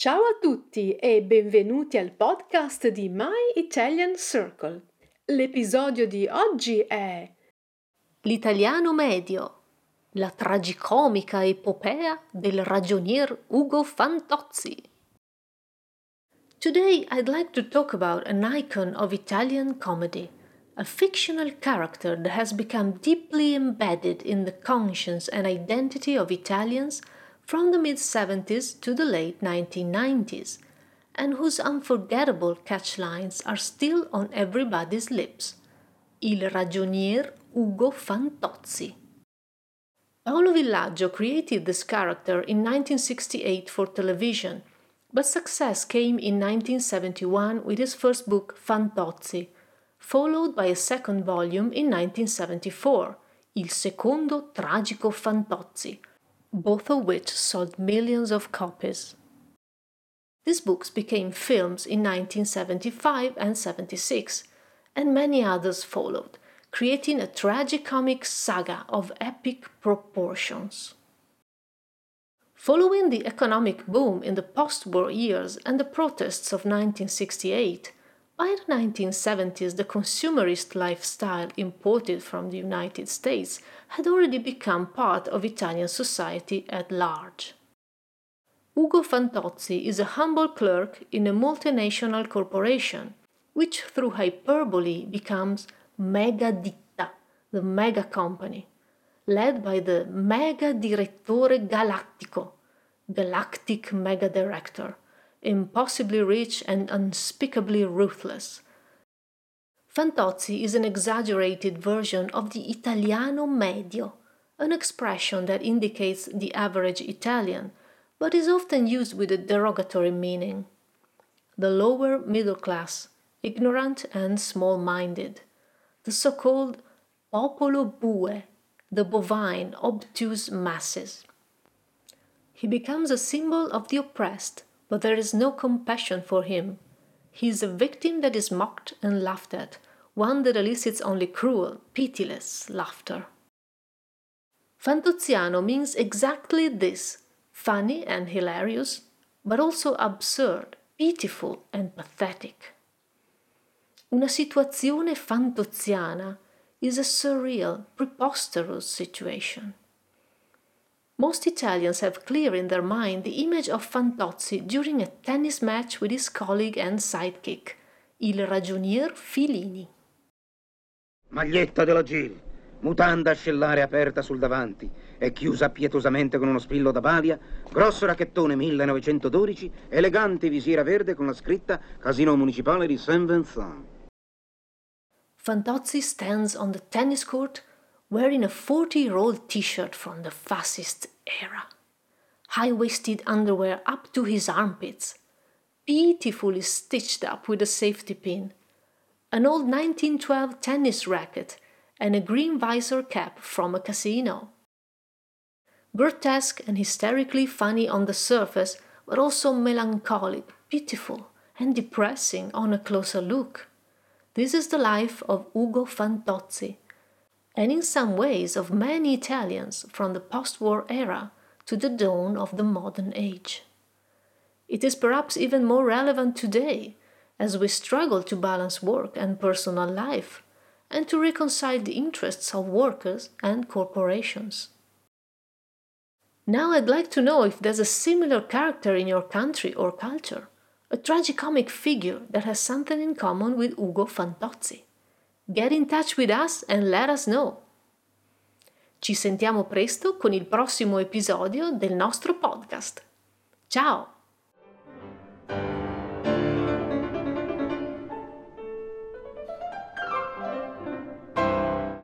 Ciao a tutti e benvenuti al podcast di My Italian Circle. L'episodio di oggi è L'italiano medio, la tragicomica epopea del ragionier Ugo Fantozzi. Today I'd like to talk about an icon of Italian comedy, a fictional character that has become deeply embedded in the conscience and identity of Italians from the mid 70s to the late 1990s, and whose unforgettable catchlines are still on everybody's lips. Il ragionier Ugo Fantozzi. Paolo Villaggio created this character in 1968 for television, but success came in 1971 with his first book Fantozzi, followed by a second volume in 1974, Il secondo tragico Fantozzi, both of which sold millions of copies. These books became films in 1975 and 76, and many others followed, creating a tragicomic saga of epic proportions. Following the economic boom in the post war years and the protests of 1968, by the 1970s, the consumerist lifestyle imported from the United States had already become part of Italian society at large. Ugo Fantozzi is a humble clerk in a multinational corporation, which through hyperbole becomes mega ditta, the mega company, led by the mega direttore galattico, galactic mega director impossibly rich and unspeakably ruthless. Fantozzi is an exaggerated version of the Italiano medio, an expression that indicates the average Italian, but is often used with a derogatory meaning. The lower middle class, ignorant and small minded, the so called popolo bue, the bovine, obtuse masses. He becomes a symbol of the oppressed, but there is no compassion for him. He is a victim that is mocked and laughed at, one that elicits only cruel, pitiless laughter. Fantozziano means exactly this funny and hilarious, but also absurd, pitiful and pathetic. Una situazione fantozziana is a surreal, preposterous situation. Most Italians have clear in their mind the image of Fantozzi during a tennis match with his colleague and sidekick, il ragionier Filini. Maglietta della Gil, mutanda ascellare aperta sul davanti e chiusa pietosamente con uno spillo da balia, grosso racchettone 1912, elegante visiera verde con la scritta Casino Municipale di Saint-Vincent. Fantozzi stands on the tennis court wearing a 40 year old t shirt from the fascist era. High waisted underwear up to his armpits, beautifully stitched up with a safety pin, an old 1912 tennis racket, and a green visor cap from a casino. Grotesque and hysterically funny on the surface, but also melancholic, pitiful, and depressing on a closer look. This is the life of Ugo Fantozzi and in some ways of many Italians from the post war era to the dawn of the modern age. It is perhaps even more relevant today as we struggle to balance work and personal life and to reconcile the interests of workers and corporations. Now I'd like to know if there's a similar character in your country or culture, a tragicomic figure that has something in common with Ugo Fantozzi. Get in touch with us and let us know. Ci sentiamo presto con il prossimo episodio del nostro podcast. Ciao!